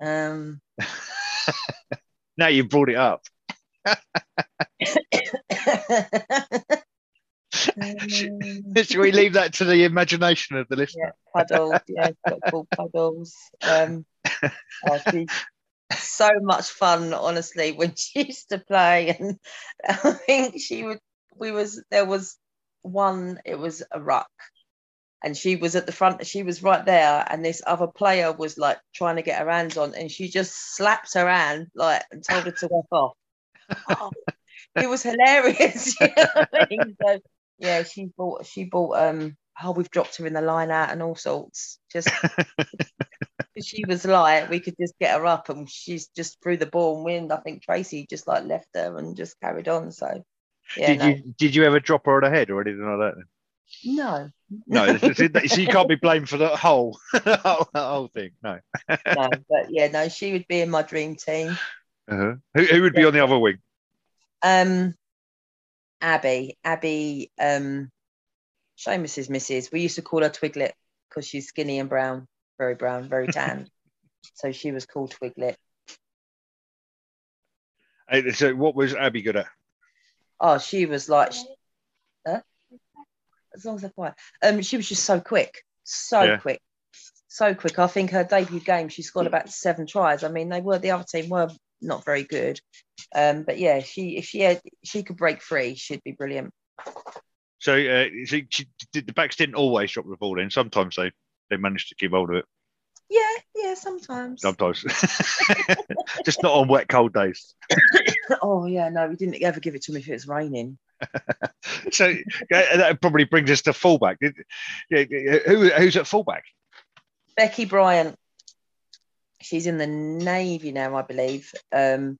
Um, <laughs> now you brought it up. <laughs> Should we leave that to the imagination of the listener? Yeah, puddles, yeah, football puddles. Um, oh, so much fun, honestly, when she used to play. And <laughs> I think she would, we was, there was one, it was a ruck. And she was at the front, she was right there, and this other player was like trying to get her hands on, and she just slapped her hand like and told her to walk off. <laughs> Oh, it was hilarious. <laughs> You know I mean? so, yeah, she bought she bought um oh we've dropped her in the line out and all sorts. Just <laughs> she was like we could just get her up and she's just threw the ball and wind. I think Tracy just like left her and just carried on. So yeah. Did no. you did you ever drop her on her head or anything like that? No. no, <laughs> so you can't be blamed for the whole, <laughs> whole, whole thing. No. no, but yeah, no, she would be in my dream team. Uh-huh. Who, who would be on the other wing? Um, Abby. Abby, um, Seamus's missus. We used to call her Twiglet because she's skinny and brown, very brown, very tan. <laughs> so she was called Twiglet. So what was Abby good at? Oh, she was like, huh? as long as they're quiet. Um, she was just so quick, so yeah. quick, so quick. I think her debut game, she scored about seven tries. I mean, they were the other team were not very good. Um, but yeah, she if she had she could break free, she'd be brilliant. So, uh, she, she, the backs didn't always drop the ball in. Sometimes they they managed to keep hold of it. Yeah, yeah, sometimes. Sometimes, <laughs> just not on wet, cold days. <laughs> <laughs> oh yeah, no, we didn't ever give it to him if it was raining. <laughs> so that probably brings us to fullback. Who, who's at fullback? Becky Bryant she's in the navy now, I believe. Um,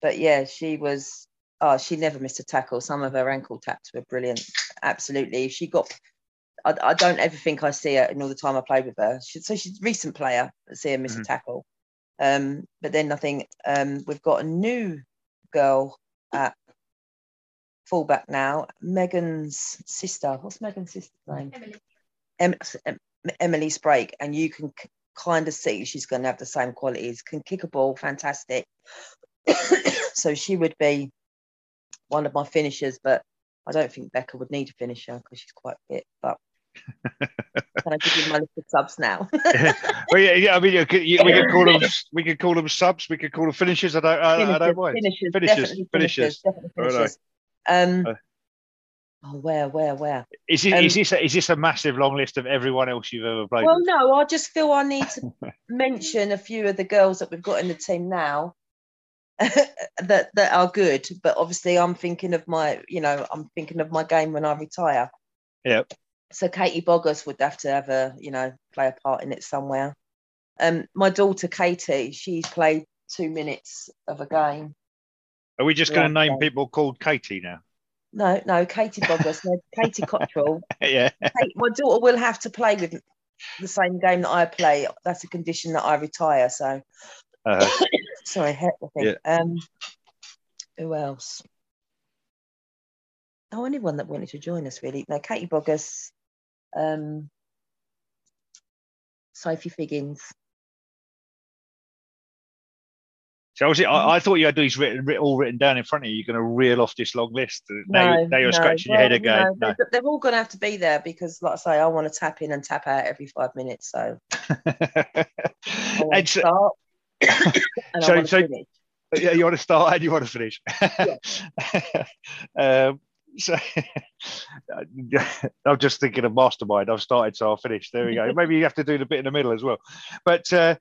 but yeah, she was. Oh, she never missed a tackle. Some of her ankle taps were brilliant. Absolutely, she got. I, I don't ever think I see her in all the time I played with her. She, so she's a recent player. I see her miss mm-hmm. a tackle. Um, but then I think um, we've got a new girl at fullback now. Megan's sister. What's Megan's sister's name? Emily. Em- Emily Sprague, and you can kind of see she's going to have the same qualities. Can kick a ball, fantastic. <coughs> so she would be one of my finishers, but I don't think Becca would need a finisher because she's quite fit. But can I give you my list of subs now? <laughs> <laughs> well, yeah, yeah. I mean, you could, you, we could call them <laughs> we could call them subs. We could call them finishers. I don't. I, finishers, I don't mind. Finishers, finishers, finishers. finishers, definitely finishers. Um, uh, Oh, where, where, where? Is, it, um, is this a, is this a massive long list of everyone else you've ever played? Well, with? no. I just feel I need to mention a few of the girls that we've got in the team now that that are good. But obviously, I'm thinking of my, you know, I'm thinking of my game when I retire. Yep. So Katie Boggers would have to have a, you know, play a part in it somewhere. Um, my daughter Katie, she's played two minutes of a game. Are we just going to name people called Katie now? No, no, Katie Boggers, no, Katie Cottrell. <laughs> yeah. Kate, my daughter will have to play with the same game that I play. That's a condition that I retire. So, uh-huh. <coughs> sorry, I think. Yeah. Um, who else? Oh, anyone that wanted to join us, really. No, Katie Boggess, um, Sophie Figgins. So was it, I, I, thought you had these written, all written down in front of you. You're going to reel off this long list. Now, no, now you're no. scratching well, your head again. No, no. They're all going to have to be there because, like I say, I want to tap in and tap out every five minutes. So, <laughs> and so, <coughs> and so, so yeah, you want to start and you want to finish. <laughs> um, so <laughs> I'm just thinking of mastermind. I've started, so I'll finish. There we go. <laughs> Maybe you have to do the bit in the middle as well. But uh,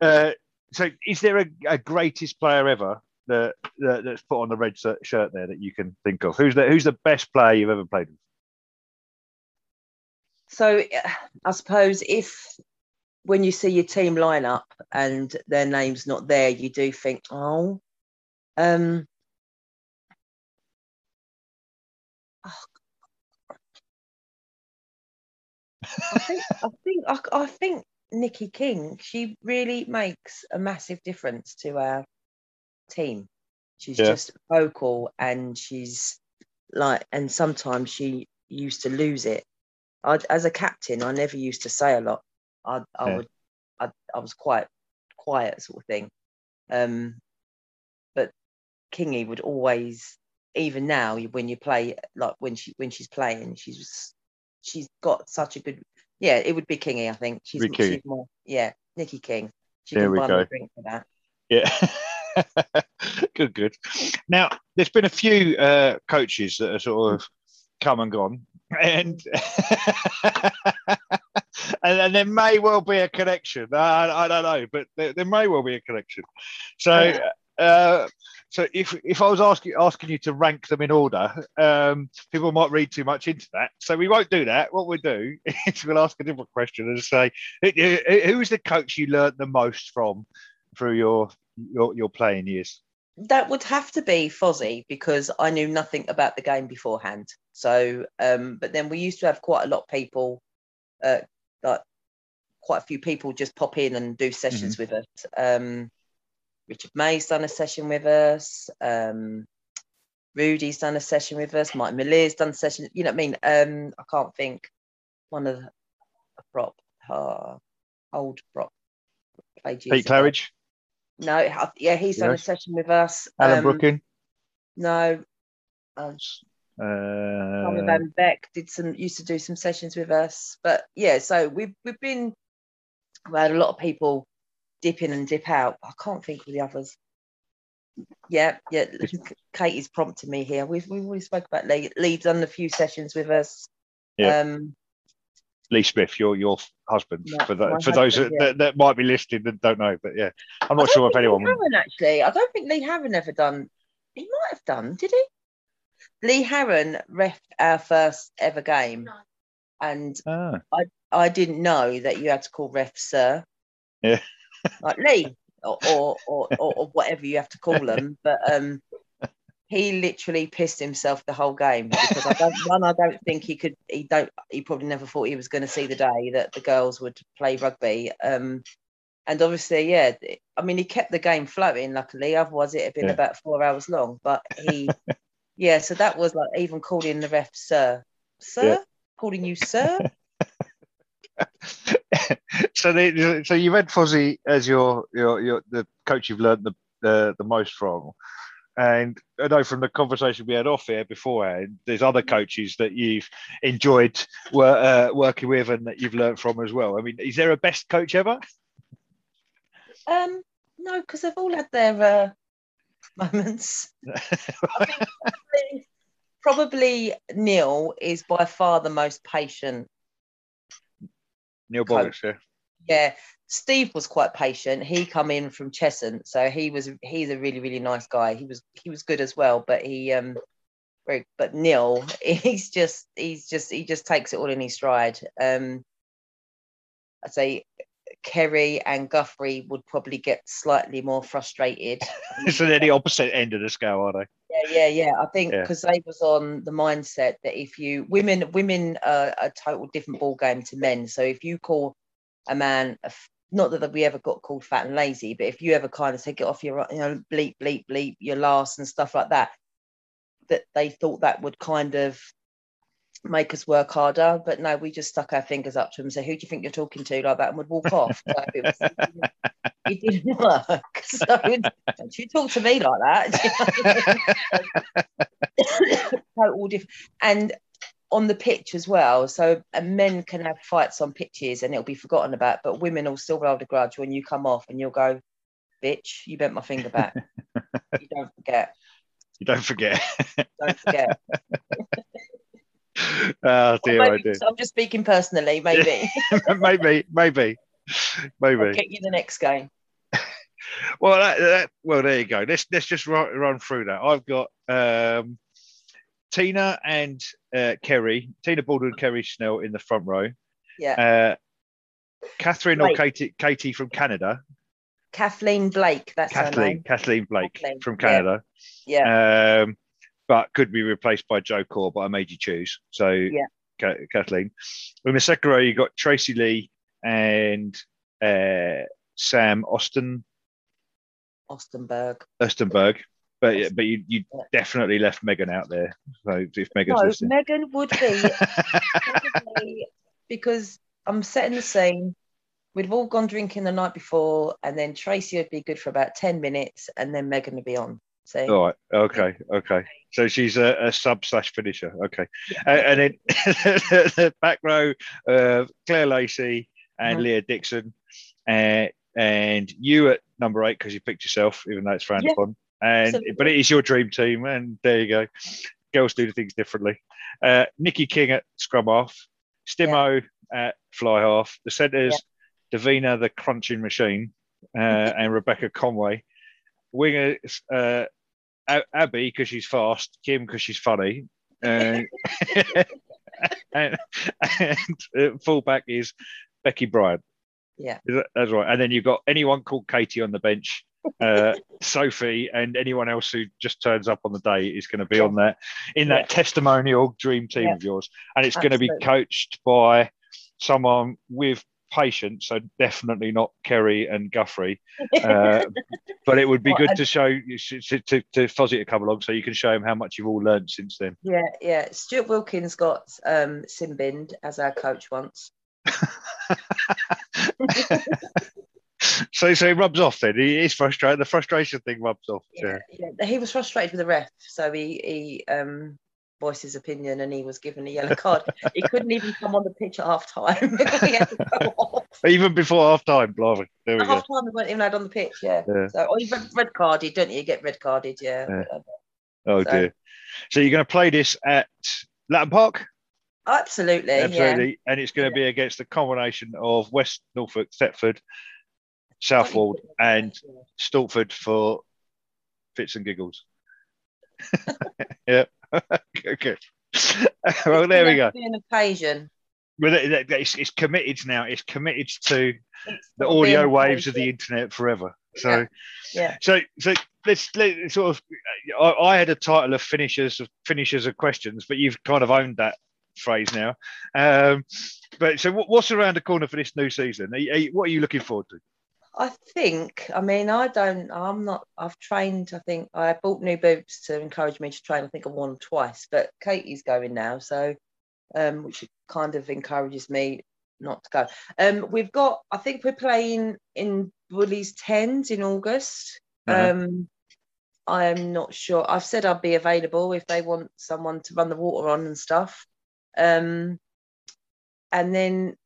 uh, so is there a, a greatest player ever that, that, that's put on the red shirt there that you can think of? Who's the who's the best player you've ever played with? So I suppose if when you see your team line up and their name's not there, you do think, oh, um, I think I think I, I think Nikki King, she really makes a massive difference to our team. She's yeah. just vocal and she's like, and sometimes she used to lose it. I, as a captain, I never used to say a lot. I, I yeah. would, I, I was quite quiet sort of thing. Um, but Kingy would always, even now when you play, like when she when she's playing, she's just, she's got such a good. Yeah, it would be Kingy. I think she's, she's more. Yeah, Nikki King. She There can we buy go. drink for that. Yeah. <laughs> good, good. Now, there's been a few uh, coaches that have sort of come and gone, and <laughs> and, and there may well be a connection. I, I don't know, but there, there may well be a connection. So, <laughs> uh, so if if I was asking asking you to rank them in order, um, people might read too much into that. So we won't do that. What we'll do <laughs> is we'll ask a different question and say, who is the coach you learned the most from through your your, your playing years? That would have to be Fozzie because I knew nothing about the game beforehand. So, um, but then we used to have quite a lot of people, uh, like quite a few people just pop in and do sessions with us. Um, Richard May's done a session with us. Um, Rudy's done a session with us. Mike Millier's done a session. You know what I mean? Um, I can't think. One of the a prop, uh, old prop, played Pete. Claridge, No, I- yeah, he's done a session with us. Alan Um, Brookin. No, um, Uh, Tommy Van Beck did some used to do some sessions with us. But yeah, so we've we've been we had a lot of people dip in and dip out. I can't think of the others. Yeah, yeah. Katie's prompting me here. We've we've already spoke about Lee. Lee done a few sessions with us. Yeah. Um, Lee Smith, your your husband. My- for the, for those that, yeah. that, that might be listening and don't know, but yeah, I'm not sure if anyone. Lee Harron actually. I don't think Lee Harron ever done. He might have done. Did he? Lee Harron ref our first ever game, and Ah, I didn't know that you had to call ref sir. Yeah. Like Lee or or, or or whatever you have to call them. But um he literally pissed himself the whole game because I don't one, I don't think he could he don't he probably never thought he was gonna see the day that the girls would play rugby. Um and obviously, yeah, I mean he kept the game flowing, luckily, otherwise it'd been Yeah. about four hours long. But he yeah, so that was like even calling the ref sir. Sir? Yeah. Calling you sir? <laughs> so they, so you've had Fozzie as your your your the coach you've learned the the, the most from. And I know from the conversation we had off here beforehand, there's other coaches that you've enjoyed uh, working with and that you've learned from as well. I mean, is there a best coach ever? Um, no, because they've all had their uh, moments. I think probably, probably Neil is by far the most patient. Neil. Bollocks, yeah. Yeah, Steve was quite patient. He come in from Cheshunt, so he was he's a really really nice guy. He was he was good as well, but he um very but Neil <laughs> he's just he's just he just takes it all in his stride. Um, I'd say Kerry and Guthrie would probably get slightly more frustrated. <laughs> so they're the opposite end of the scale, are they? Yeah, yeah, yeah. I think Yeah. because they was on the mindset that if you women women are a total different ball game to men. So if you call a man, not that we ever got called fat and lazy, but if you ever kind of say get off your you know bleep bleep bleep your last and stuff like that, that they thought that would kind of make us work harder. But no, we just stuck our fingers up to them and say, "Who do you think you're talking to?" like that, and would walk off. So it, was, it didn't <laughs> work. So don't you talk to me like that. <laughs> total different and on the pitch as well so men can have fights on pitches and it'll be forgotten about but women will still hold a grudge when you come off and you'll go bitch you bent my finger back <laughs> you don't forget You don't forget. <laughs> don't forget <laughs> oh dear, maybe dear. i'm just speaking personally maybe maybe, maybe, i'll maybe. get you the next game Well, that, that, well, there you go. Let's let's just run, run through that. I've got um, Tina and uh, Kerry, Tina Baldwin, Kerry Snell in the front row. yeah Uh, Catherine or Katie, Katie from Canada. kathleen blake that's her Kathleen, name Kathleen Blake Kathleen, from yeah. Canada. yeah Um, but could be replaced by Joe Core, but I made you choose. So Yeah. Ka- Kathleen. In the second row, you got Tracy Lee and uh, Sam Austin Ostenberg. Östenberg. But yeah, but you, you definitely left Megan out there. So if Megan's No, listening, Megan would be <laughs> because I'm setting the scene. We'd have all gone drinking the night before, and then Tracy would be good for about 10 minutes, and then Megan would be on. See? All right. Okay. Okay. So she's a, a sub slash finisher. Okay. Uh, and then <laughs> the back row, uh, Claire Lacey and Mhm. Leah Dixon, uh, and you at number eight because you picked yourself, even though it's frowned Yeah. upon. And Absolutely. but it is your dream team, and there you go. Girls do things differently. Uh, Nikki King at scrum half, Stimo at fly half. The centres, Davina the crunching machine, uh, and Rebecca Conway. Wingers, uh, Abby because she's fast, Kim because she's funny, uh, <laughs> and, and uh, fullback is Becky Bryant. Yeah. That's right. And then you've got anyone called Katie on the bench, uh, Sophie, and anyone else who just turns up on the day is going to be on that in that Yeah. testimonial dream team Yeah. of yours. And it's going to be coached by someone with patience, so definitely not Kerry and Guthrie. Uh, <laughs> but it would be Well, good I- to show you to, to, to Fozzie to come along so you can show him how much you've all learned since then. Yeah, yeah. Stuart Wilkins got um, Simbind as our coach once. <laughs> <laughs> <laughs> So, so it rubs off then. He is frustrated. The frustration thing rubs off. Yeah. yeah. He was frustrated with the ref, so he he um, voiced his opinion and he was given a yellow card. <laughs> he couldn't even come on the pitch at half time. <laughs> he had to go off. Even before half time, blimey. There we At go. half time, we weren't even allowed on the pitch. Yeah. Yeah. So, or you red, red carded, don't you? You get red carded. Yeah. Yeah. Oh So- dear. So you're going to play this at Latin Park? Absolutely. Absolutely. And it's going to be against the combination of West Norfolk, Thetford, Southwold, and Stortford for fits and giggles. <laughs> <laughs> yeah. <laughs> okay. well, there we go. Be an occasion. Well, it- it- it's, it's committed now. It's committed to It's the gotta be an audio waves of the internet forever. So, Yeah. so, so let's, let sort of. I, I had a title of finishers of finishers of questions, but you've kind of owned that phrase now. Um, but so, what, what's around the corner for this new season? Are are what are you looking forward to? I think, I mean, I don't, I'm not, I've trained, I think I bought new boots to encourage me to train. I think I've worn them twice, but Katie's going now. So, um, which kind of encourages me not to go. Um, we've got, I think we're playing in Woolies 10s in August. Uh-huh. Um, I'm not sure. I've said I'd be available if they want someone to run the water on and stuff. Um, and then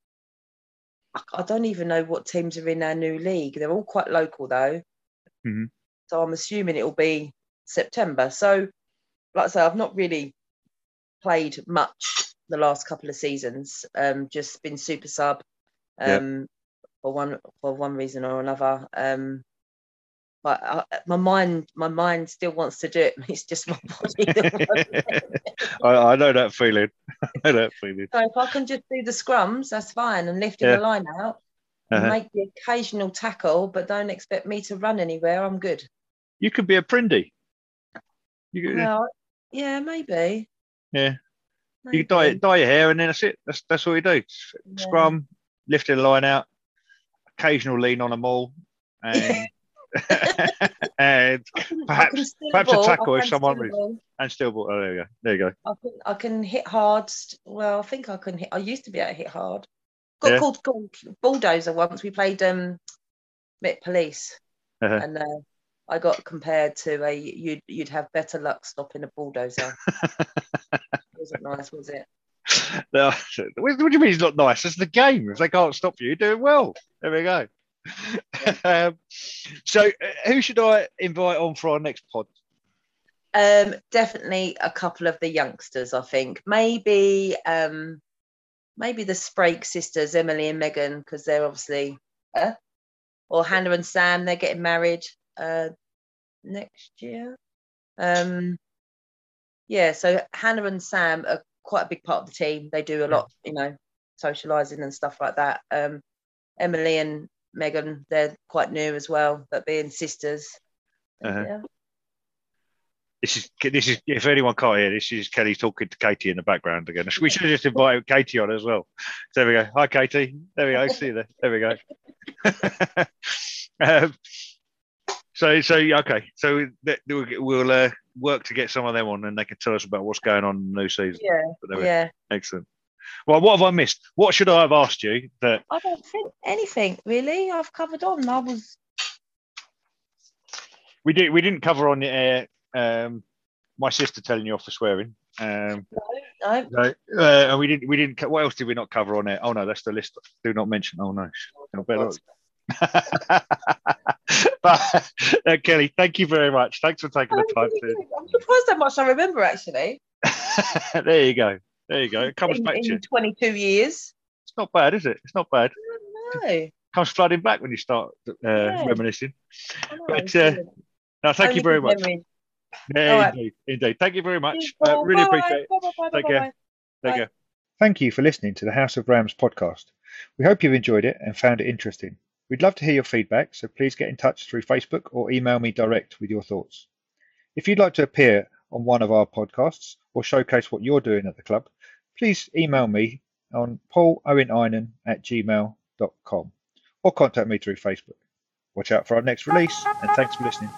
I- don't even know what teams are in our new league. They're all quite local though. Mhm. So I'm assuming it'll be September. So, like I say, I've not really played much the last couple of seasons. Um, just been super sub. Yeah. Um, for one for one reason or another. Um, but I, my mind my mind still wants to do it. It's just my body. <laughs> I, I know that feeling. <laughs> I know that feeling. so if I can just do the scrums, that's fine, and lifting Yeah. the line out, and Uh-huh. make the occasional tackle, but don't expect me to run anywhere. I'm good. You could be a Prindy. You could, Well, yeah, maybe. yeah. You maybe. could dye, dye your hair, and then that's it. That's that's all you do. Yeah. Scrum, lifting the line out, occasional lean on a all, <laughs> and <laughs> and I perhaps- perhaps a ball, tackle if someone ball. and still. Oh, there you go. There you go. I can, I can hit hard. Well, I think I can hit. I used to be able to hit hard. Got Yeah. called, called bulldozer once. We played um, Met Police, Uh-huh. and uh, I got compared to a you'd you'd have better luck stopping a bulldozer. <laughs> wasn't nice, was it? No, what <laughs> what do you mean it's not nice? It's the game. If they can't stop you, you're doing well. There we go. <laughs> um, so, uh, who should I invite on for our next pod? Um, definitely a couple of the youngsters. I think maybe um, maybe the Sprague sisters, Emily and Megan, because they're obviously, uh, or Hannah and Sam. They're getting married uh, next year. Um, yeah, so Hannah and Sam are quite a big part of the team. They do a lot, you know, socialising and stuff like that. Um, Emily and Megan, they're quite new as well, but being sisters. Uh-huh. Yeah. This is this is if anyone can't hear, this is Kelly talking to Katie in the background again. We should just invite Katie on as well. So there we go. Hi, Katie. There we go. See you there. There we go. <laughs> um, so so okay. So that- we'll, uh, work to get some of them on, and they can tell us about what's going on in the new season. Yeah, But there we go. yeah. Excellent. Well, what have I missed? What should I have asked you that I don't think anything really. I've covered on. I was we did we didn't cover on the air Um, my sister telling you off for swearing. Um, No, no, uh, and we didn't. We didn't. What else did we not cover on there? Oh no, that's the list. Do not mention. Oh no. Better <laughs> but uh, Kelly, thank you very much. Thanks for taking the time I'm surprised how much I remember actually. <laughs> there you go. There you go. It comes in, back to you. 22 years. It's not bad, is it? It's not bad. No, Comes flooding back when you start uh, Yeah. reminiscing. I know, But, uh. No, thank Only you very much. memories. Yeah, All right. indeed, indeed. Thank you very much. Cheers, Uh, really Bye. appreciate it. Bye, bye, bye, Take bye, care. bye. There you Bye. go. Thank you for listening to the House of Rams podcast. We hope you've enjoyed it and found it interesting. We'd love to hear your feedback, so please get in touch through Facebook or email me direct with your thoughts. If you'd like to appear on one of our podcasts or showcase what you're doing at the club, please email me on pauloweninen at gmail.com or contact me through Facebook. Watch out for our next release and thanks for listening.